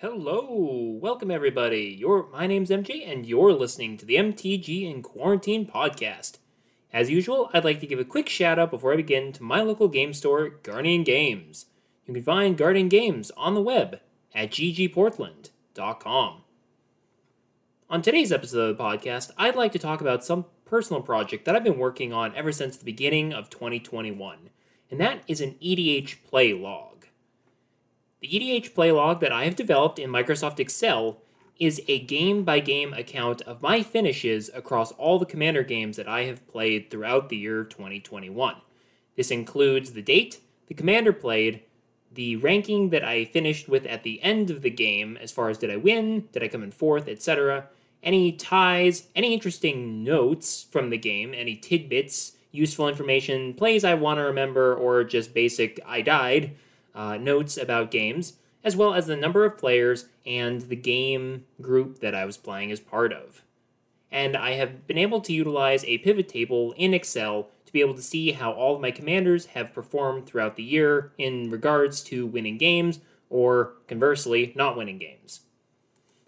Hello, welcome everybody. Your my name's MJ, and you're listening to the MTG in Quarantine podcast. As usual, I'd like to give a quick shout out before I begin to my local game store, Guardian Games. You can find Guardian Games on the web at ggportland.com. On today's episode of the podcast, I'd like to talk about some personal project that I've been working on ever since the beginning of 2021, and that is an EDH play log. The EDH play log that I have developed in Microsoft Excel is a game by game account of my finishes across all the Commander games that I have played throughout the year 2021. This includes the date, the Commander played, the ranking that I finished with at the end of the game, as far as did I win, did I come in fourth, etc., any ties, any interesting notes from the game, any tidbits, useful information, plays I want to remember, or just basic I died uh, notes about games, as well as the number of players and the game group that I was playing as part of. And I have been able to utilize a pivot table in Excel to be able to see how all of my commanders have performed throughout the year in regards to winning games or conversely, not winning games.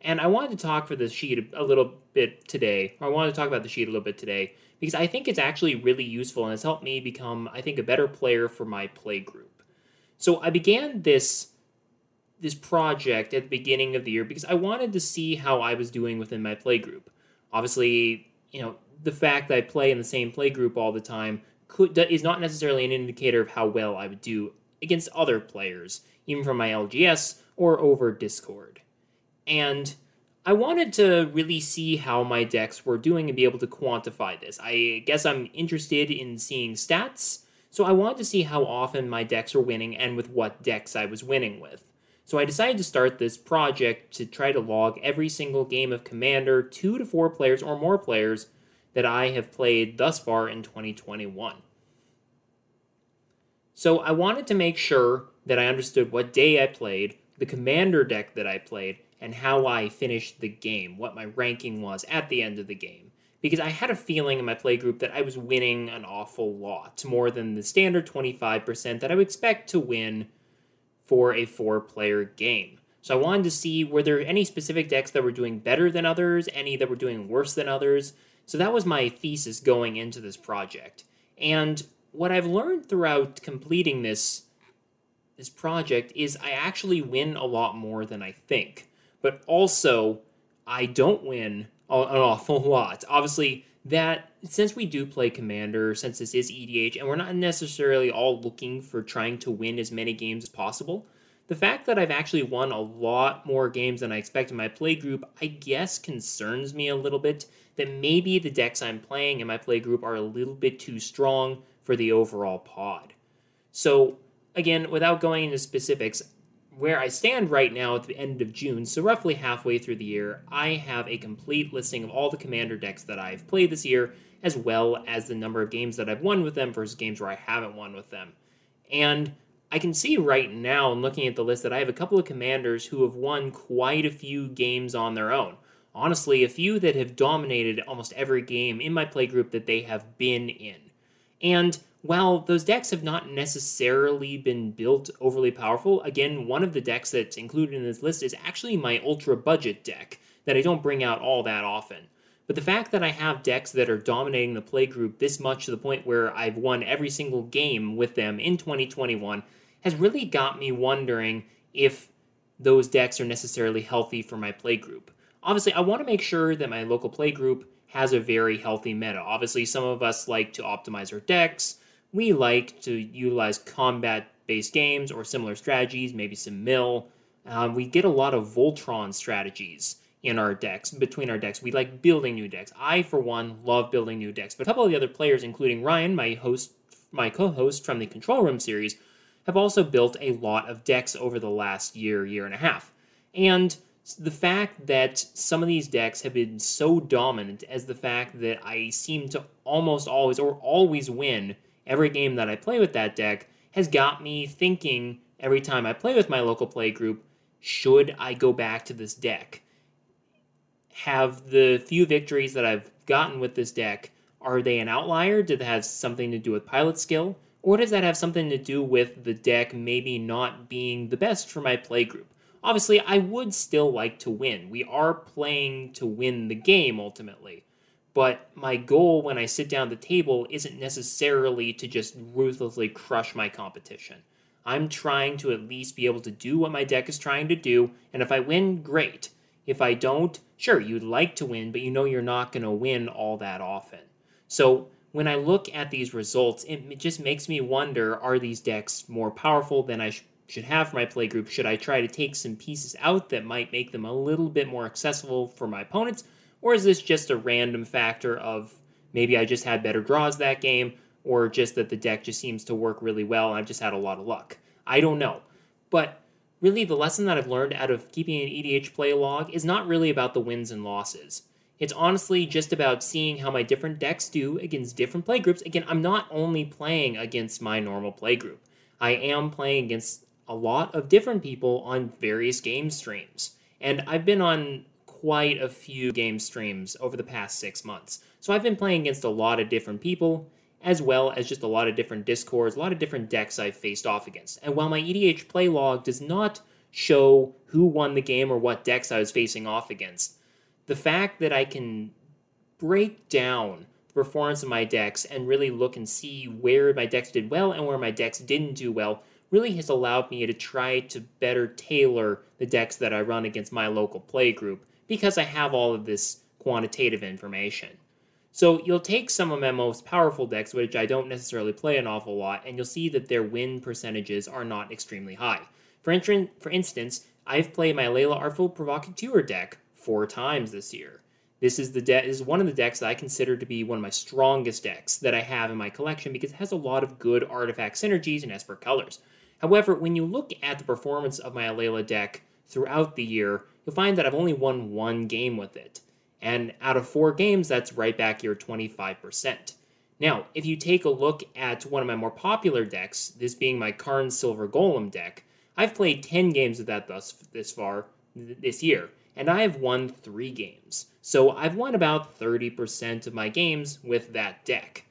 And I wanted to talk for the sheet a little bit today, I wanted to talk about the sheet a little bit today, because I think it's actually really useful and has helped me become, I think, a better player for my play group. So I began this this project at the beginning of the year because I wanted to see how I was doing within my play group. Obviously, you know, the fact that I play in the same play group all the time could is not necessarily an indicator of how well I would do against other players, even from my LGS or over Discord. And I wanted to really see how my decks were doing and be able to quantify this. I guess I'm interested in seeing stats so I wanted to see how often my decks were winning and with what decks I was winning with. So I decided to start this project to try to log every single game of Commander, two to four players or more players, that I have played thus far in 2021. So I wanted to make sure that I understood what day I played, the Commander deck that I played, and how I finished the game, what my ranking was at the end of the game because I had a feeling in my play group that I was winning an awful lot, more than the standard 25% that I would expect to win for a four player game. So I wanted to see were there any specific decks that were doing better than others, any that were doing worse than others. So that was my thesis going into this project. And what I've learned throughout completing this this project is I actually win a lot more than I think. But also I don't win an awful lot. Obviously, that since we do play Commander, since this is EDH, and we're not necessarily all looking for trying to win as many games as possible, the fact that I've actually won a lot more games than I expect in my play group, I guess, concerns me a little bit. That maybe the decks I'm playing in my play group are a little bit too strong for the overall pod. So, again, without going into specifics, where I stand right now at the end of June, so roughly halfway through the year, I have a complete listing of all the commander decks that I've played this year, as well as the number of games that I've won with them versus games where I haven't won with them. And I can see right now, in looking at the list, that I have a couple of commanders who have won quite a few games on their own. Honestly, a few that have dominated almost every game in my playgroup that they have been in. And while those decks have not necessarily been built overly powerful, again, one of the decks that's included in this list is actually my ultra budget deck that I don't bring out all that often. But the fact that I have decks that are dominating the play group this much to the point where I've won every single game with them in 2021 has really got me wondering if those decks are necessarily healthy for my play group. Obviously, I want to make sure that my local play group has a very healthy meta. Obviously, some of us like to optimize our decks we like to utilize combat based games or similar strategies, maybe some mill. Um, we get a lot of Voltron strategies in our decks, between our decks. We like building new decks. I, for one, love building new decks. But a couple of the other players, including Ryan, my host, my co-host from the Control Room series, have also built a lot of decks over the last year, year and a half. And the fact that some of these decks have been so dominant as the fact that I seem to almost always or always win every game that I play with that deck has got me thinking every time I play with my local play group, should I go back to this deck? Have the few victories that I've gotten with this deck, are they an outlier? Did that have something to do with pilot skill? Or does that have something to do with the deck maybe not being the best for my play group? obviously I would still like to win. We are playing to win the game ultimately. But my goal when I sit down at the table isn't necessarily to just ruthlessly crush my competition. I'm trying to at least be able to do what my deck is trying to do, and if I win, great. If I don't, sure, you'd like to win, but you know you're not going to win all that often. So when I look at these results, it just makes me wonder are these decks more powerful than I sh- should have for my playgroup? Should I try to take some pieces out that might make them a little bit more accessible for my opponents? Or is this just a random factor of maybe I just had better draws that game, or just that the deck just seems to work really well and I've just had a lot of luck? I don't know. But really, the lesson that I've learned out of keeping an EDH play log is not really about the wins and losses. It's honestly just about seeing how my different decks do against different playgroups. Again, I'm not only playing against my normal playgroup, I am playing against a lot of different people on various game streams. And I've been on quite a few game streams over the past six months. So I've been playing against a lot of different people, as well as just a lot of different discords, a lot of different decks I've faced off against. And while my EDH play log does not show who won the game or what decks I was facing off against, the fact that I can break down the performance of my decks and really look and see where my decks did well and where my decks didn't do well really has allowed me to try to better tailor the decks that I run against my local play group because I have all of this quantitative information. So you'll take some of my most powerful decks, which I don't necessarily play an awful lot, and you'll see that their win percentages are not extremely high. For, for instance, I've played my Alela Artful Provocateur deck four times this year. This is the de- is one of the decks that I consider to be one of my strongest decks that I have in my collection because it has a lot of good artifact synergies and Esper colors. However, when you look at the performance of my Alela deck throughout the year, you'll find that I've only won one game with it. And out of four games, that's right back your 25%. Now, if you take a look at one of my more popular decks, this being my Karn Silver Golem deck, I've played 10 games of that thus this far this year, and I have won three games. So I've won about 30% of my games with that deck.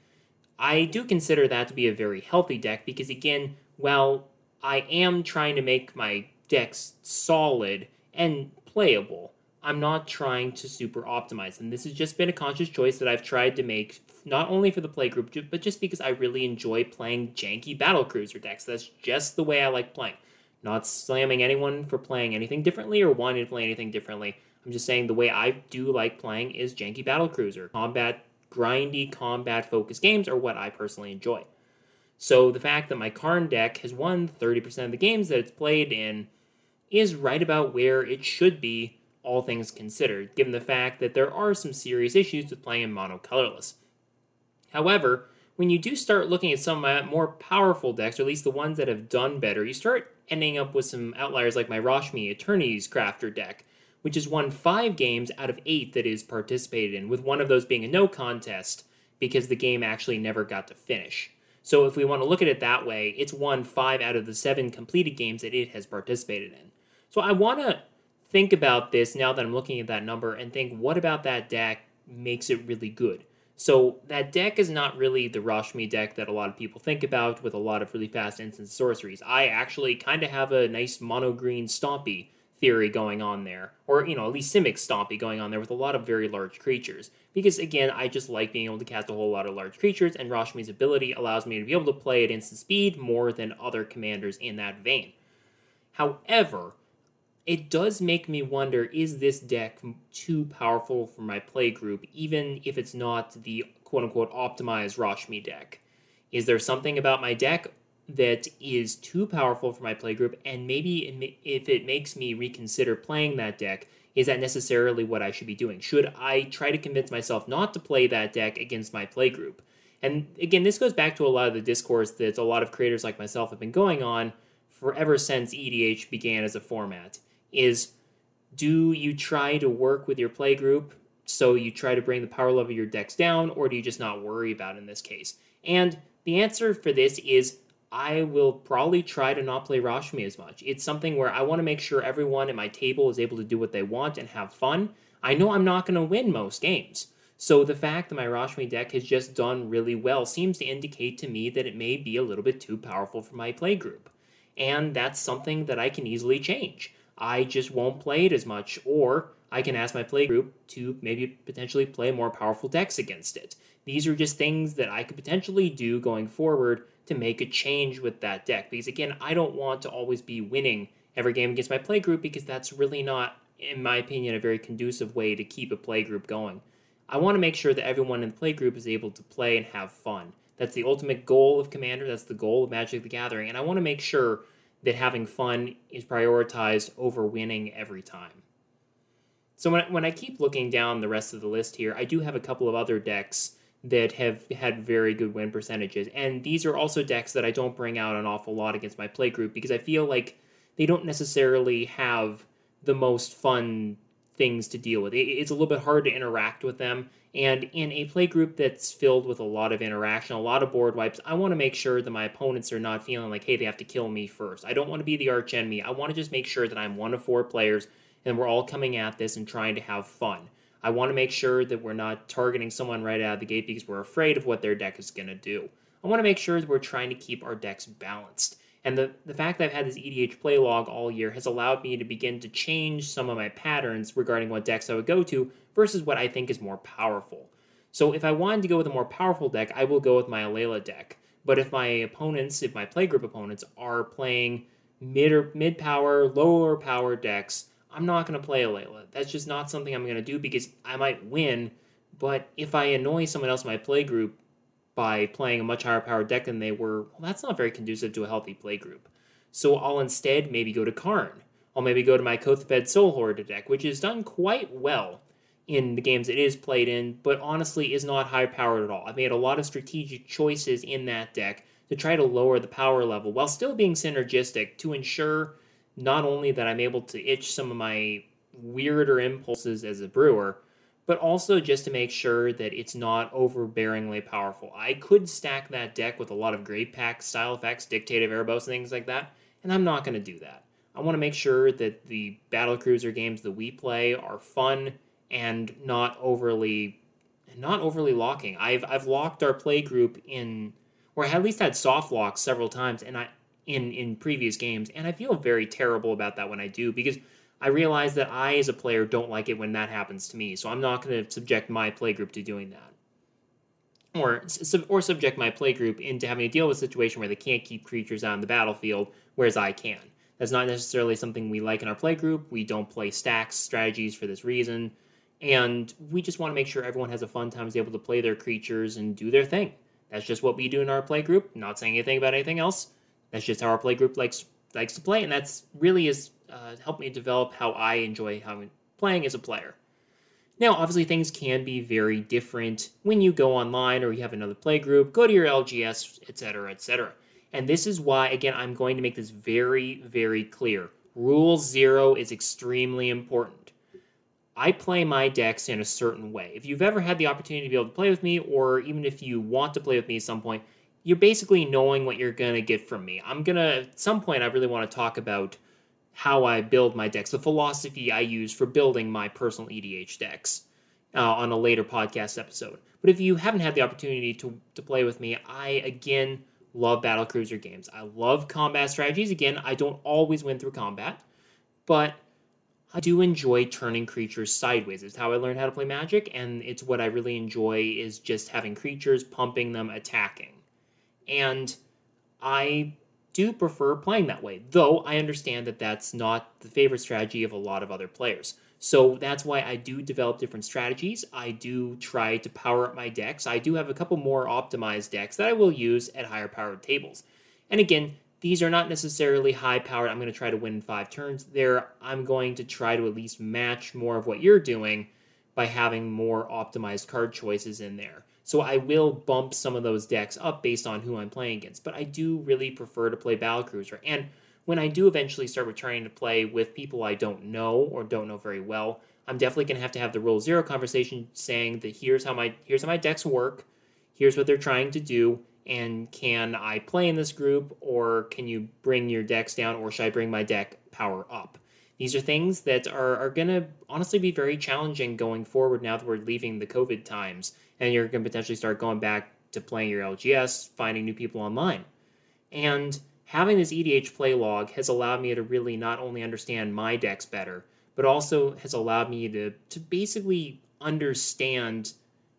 I do consider that to be a very healthy deck because, again, while I am trying to make my decks solid and playable, I'm not trying to super optimize. And this has just been a conscious choice that I've tried to make not only for the playgroup, but just because I really enjoy playing janky battle cruiser decks. That's just the way I like playing. Not slamming anyone for playing anything differently or wanting to play anything differently. I'm just saying the way I do like playing is janky battle cruiser. Combat, grindy, combat focused games are what I personally enjoy. So the fact that my Karn deck has won 30% of the games that it's played in is right about where it should be, all things considered, given the fact that there are some serious issues with playing in mono colorless. However, when you do start looking at some of my more powerful decks, or at least the ones that have done better, you start ending up with some outliers like my Rashmi Eternities Crafter deck, which has won five games out of eight that is participated in, with one of those being a no contest because the game actually never got to finish. So if we want to look at it that way, it's won five out of the seven completed games that it has participated in. So I want to think about this now that I'm looking at that number and think, what about that deck makes it really good? So that deck is not really the Rashmi deck that a lot of people think about with a lot of really fast instant sorceries. I actually kind of have a nice mono green Stompy theory going on there, or you know, at least Simic Stompy going on there with a lot of very large creatures. Because again, I just like being able to cast a whole lot of large creatures, and Rashmi's ability allows me to be able to play at instant speed more than other commanders in that vein. However, it does make me wonder is this deck too powerful for my play group, even if it's not the quote unquote optimized Rashmi deck? Is there something about my deck that is too powerful for my play group, and maybe if it makes me reconsider playing that deck, is that necessarily what I should be doing? Should I try to convince myself not to play that deck against my play group? And again, this goes back to a lot of the discourse that a lot of creators like myself have been going on forever since EDH began as a format is do you try to work with your play group so you try to bring the power level of your decks down, or do you just not worry about in this case? And the answer for this is I will probably try to not play Rashmi as much. It's something where I want to make sure everyone at my table is able to do what they want and have fun. I know I'm not going to win most games. So the fact that my Rashmi deck has just done really well seems to indicate to me that it may be a little bit too powerful for my play group. And that's something that I can easily change. I just won't play it as much, or I can ask my play group to maybe potentially play more powerful decks against it. These are just things that I could potentially do going forward to make a change with that deck. Because again, I don't want to always be winning every game against my play group because that's really not, in my opinion, a very conducive way to keep a play group going. I want to make sure that everyone in the play group is able to play and have fun. That's the ultimate goal of Commander. That's the goal of Magic the Gathering. And I want to make sure that having fun is prioritized over winning every time. So when, when I keep looking down the rest of the list here, I do have a couple of other decks that have had very good win percentages. And these are also decks that I don't bring out an awful lot against my play group because I feel like they don't necessarily have the most fun things to deal with. It's a little bit hard to interact with them. And in a play group that's filled with a lot of interaction, a lot of board wipes, I want to make sure that my opponents are not feeling like, hey, they have to kill me first. I don't want to be the arch enemy. I want to just make sure that I'm one of four players and we're all coming at this and trying to have fun. I want to make sure that we're not targeting someone right out of the gate because we're afraid of what their deck is going to do. I want to make sure that we're trying to keep our decks balanced. And the, the fact that I've had this EDH play log all year has allowed me to begin to change some of my patterns regarding what decks I would go to versus what I think is more powerful. So if I wanted to go with a more powerful deck, I will go with my Alela deck. But if my opponents, if my playgroup opponents are playing mid or mid power, lower power decks, I'm not going to play Alela. That's just not something I'm going to do because I might win. But if I annoy someone else in my playgroup by playing a much higher power deck than they were, well, that's not very conducive to a healthy play group. So I'll instead maybe go to Karn. I'll maybe go to my Kothophed Soul Hoarder deck, which is done quite well in the games it is played in, but honestly is not high powered at all. I've made a lot of strategic choices in that deck to try to lower the power level while still being synergistic to ensure not only that I'm able to itch some of my weirder impulses as a brewer, but also just to make sure that it's not overbearingly powerful. I could stack that deck with a lot of Grave Pact, style effects, Dictate of Erebos, things like that, and I'm not going to do that. I want to make sure that the battle cruiser games that we play are fun and not overly not overly locking. I've I've locked our play group in or at least had soft locks several times and I in in previous games and I feel very terrible about that when I do because I realize that I as a player don't like it when that happens to me. So I'm not going to subject my play group to doing that. Or, or subject my play group into having to deal with a situation where they can't keep creatures on the battlefield, whereas I can. That's not necessarily something we like in our play group. We don't play stacks strategies for this reason and we just want to make sure everyone has a fun time is able to play their creatures and do their thing that's just what we do in our play group not saying anything about anything else that's just how our play group likes likes to play and that's really has uh, helped me develop how i enjoy how playing as a player now obviously things can be very different when you go online or you have another play group go to your lgs etc etc and this is why again i'm going to make this very very clear rule zero is extremely important I play my decks in a certain way. If you've ever had the opportunity to be able to play with me, or even if you want to play with me at some point, you're basically knowing what you're going to get from me. I'm going to, at some point, I really want to talk about how I build my decks, the philosophy I use for building my personal EDH decks uh, on a later podcast episode. But if you haven't had the opportunity to, to play with me, I, again, love battle cruiser games. I love combat strategies. Again, I don't always win through combat, but I do enjoy turning creatures sideways. It's how I learned how to play Magic, and it's what I really enjoy is just having creatures, pumping them, attacking. And I do prefer playing that way, though I understand that that's not the favorite strategy of a lot of other players. So that's why I do develop different strategies. I do try to power up my decks. I do have a couple more optimized decks that I will use at higher powered tables. And again, these are not necessarily high powered. I'm going to try to win five turns. There, I'm going to try to at least match more of what you're doing by having more optimized card choices in there. So I will bump some of those decks up based on who I'm playing against. But I do really prefer to play Battle Cruiser. And when I do eventually start returning to play with people I don't know or don't know very well, I'm definitely going to have to have the rule zero conversation saying that here's how my here's how my decks work, here's what they're trying to do, and can I play in this group or can you bring your decks down or should I bring my deck power up? These are things that are, are going to honestly be very challenging going forward now that we're leaving the COVID times and you're going to potentially start going back to playing your LGS, finding new people online. And having this EDH play log has allowed me to really not only understand my decks better, but also has allowed me to, to basically understand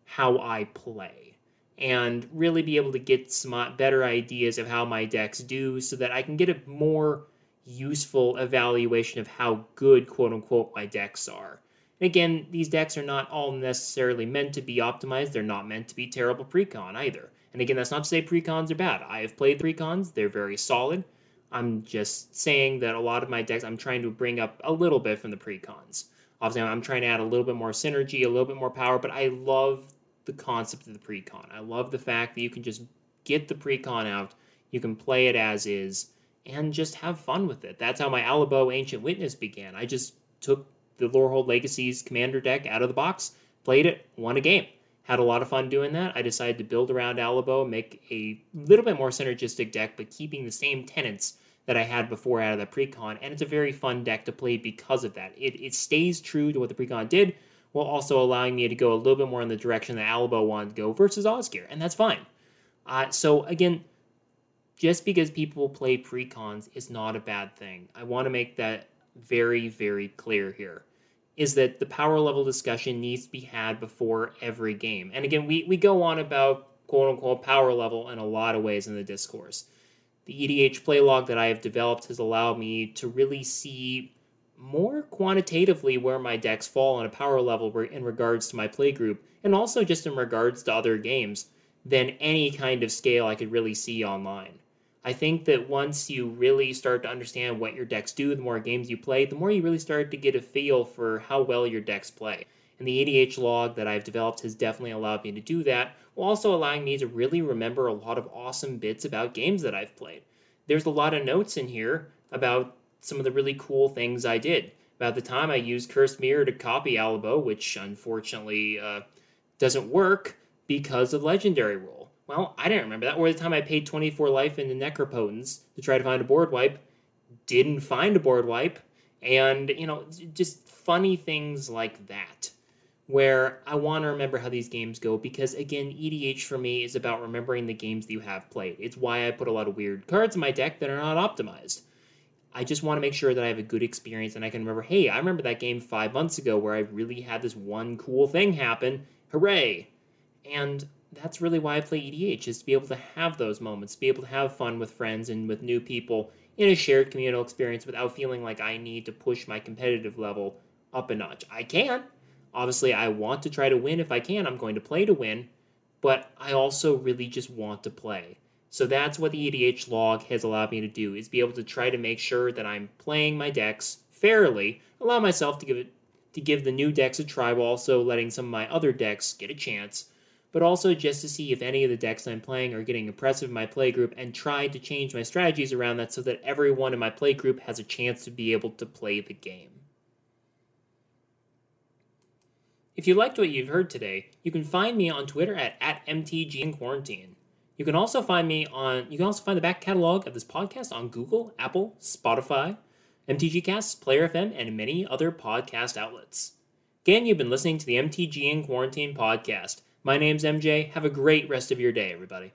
how I play and really be able to get some better ideas of how my decks do so that I can get a more useful evaluation of how good, quote unquote, my decks are. Again, these decks are not all necessarily meant to be optimized. They're not meant to be terrible precon either. And again, that's not to say precons are bad. I have played precons, they're very solid. I'm just saying that a lot of my decks, I'm trying to bring up a little bit from the precons. Obviously, I'm trying to add a little bit more synergy, a little bit more power, but I love the concept of the precon. I love the fact that you can just get the precon out, you can play it as is, and just have fun with it. That's how my Alibou Ancient Witness began. I just took the Lorehold Legacies Commander deck out of the box, played it, won a game. Had a lot of fun doing that. I decided to build around Alibou, make a little bit more synergistic deck, but keeping the same tenants that I had before out of the precon, and it's a very fun deck to play because of that. It, it stays true to what the precon did, while also allowing me to go a little bit more in the direction that Alibou wanted to go versus Osgir, and that's fine. Uh, so again, just because people play precons is not a bad thing. I want to make that very, very clear here. Is that the power level discussion needs to be had before every game. And again, we, we go on about quote unquote power level in a lot of ways in the discourse. The EDH play log that I have developed has allowed me to really see more quantitatively where my decks fall on a power level in regards to my play group, and also just in regards to other games, than any kind of scale I could really see online. I think that once you really start to understand what your decks do, the more games you play, the more you really start to get a feel for how well your decks play. And the EDH log that I've developed has definitely allowed me to do that, while also allowing me to really remember a lot of awesome bits about games that I've played. There's a lot of notes in here about some of the really cool things I did. About the time I used Cursed Mirror to copy Alibou, which unfortunately uh, doesn't work because of Legendary Rule. Well, I didn't remember that. Or the time I paid 24 life into Necropotence to try to find a board wipe, didn't find a board wipe, and, you know, just funny things like that where I want to remember how these games go because again, EDH for me is about remembering the games that you have played. It's why I put a lot of weird cards in my deck that are not optimized. I just want to make sure that I have a good experience and I can remember, hey, I remember that game five months ago where I really had this one cool thing happen. Hooray! And that's really why I play EDH, is to be able to have those moments, to be able to have fun with friends and with new people in a shared communal experience without feeling like I need to push my competitive level up a notch. I can. Obviously, I want to try to win if I can. I'm going to play to win, but I also really just want to play. So that's what the EDH log has allowed me to do is be able to try to make sure that I'm playing my decks fairly, allow myself to give it to give the new decks a try while also letting some of my other decks get a chance, but also just to see if any of the decks I'm playing are getting impressive in my playgroup and try to change my strategies around that so that everyone in my playgroup has a chance to be able to play the game. If you liked what you've heard today, you can find me on Twitter at, at MTG Quarantine. You can also find me on you can also find the back catalog of this podcast on Google, Apple, Spotify, MTG Casts, Player FM, and many other podcast outlets. Again, you've been listening to the MTG in Quarantine podcast. My name's MJ. Have a great rest of your day, everybody.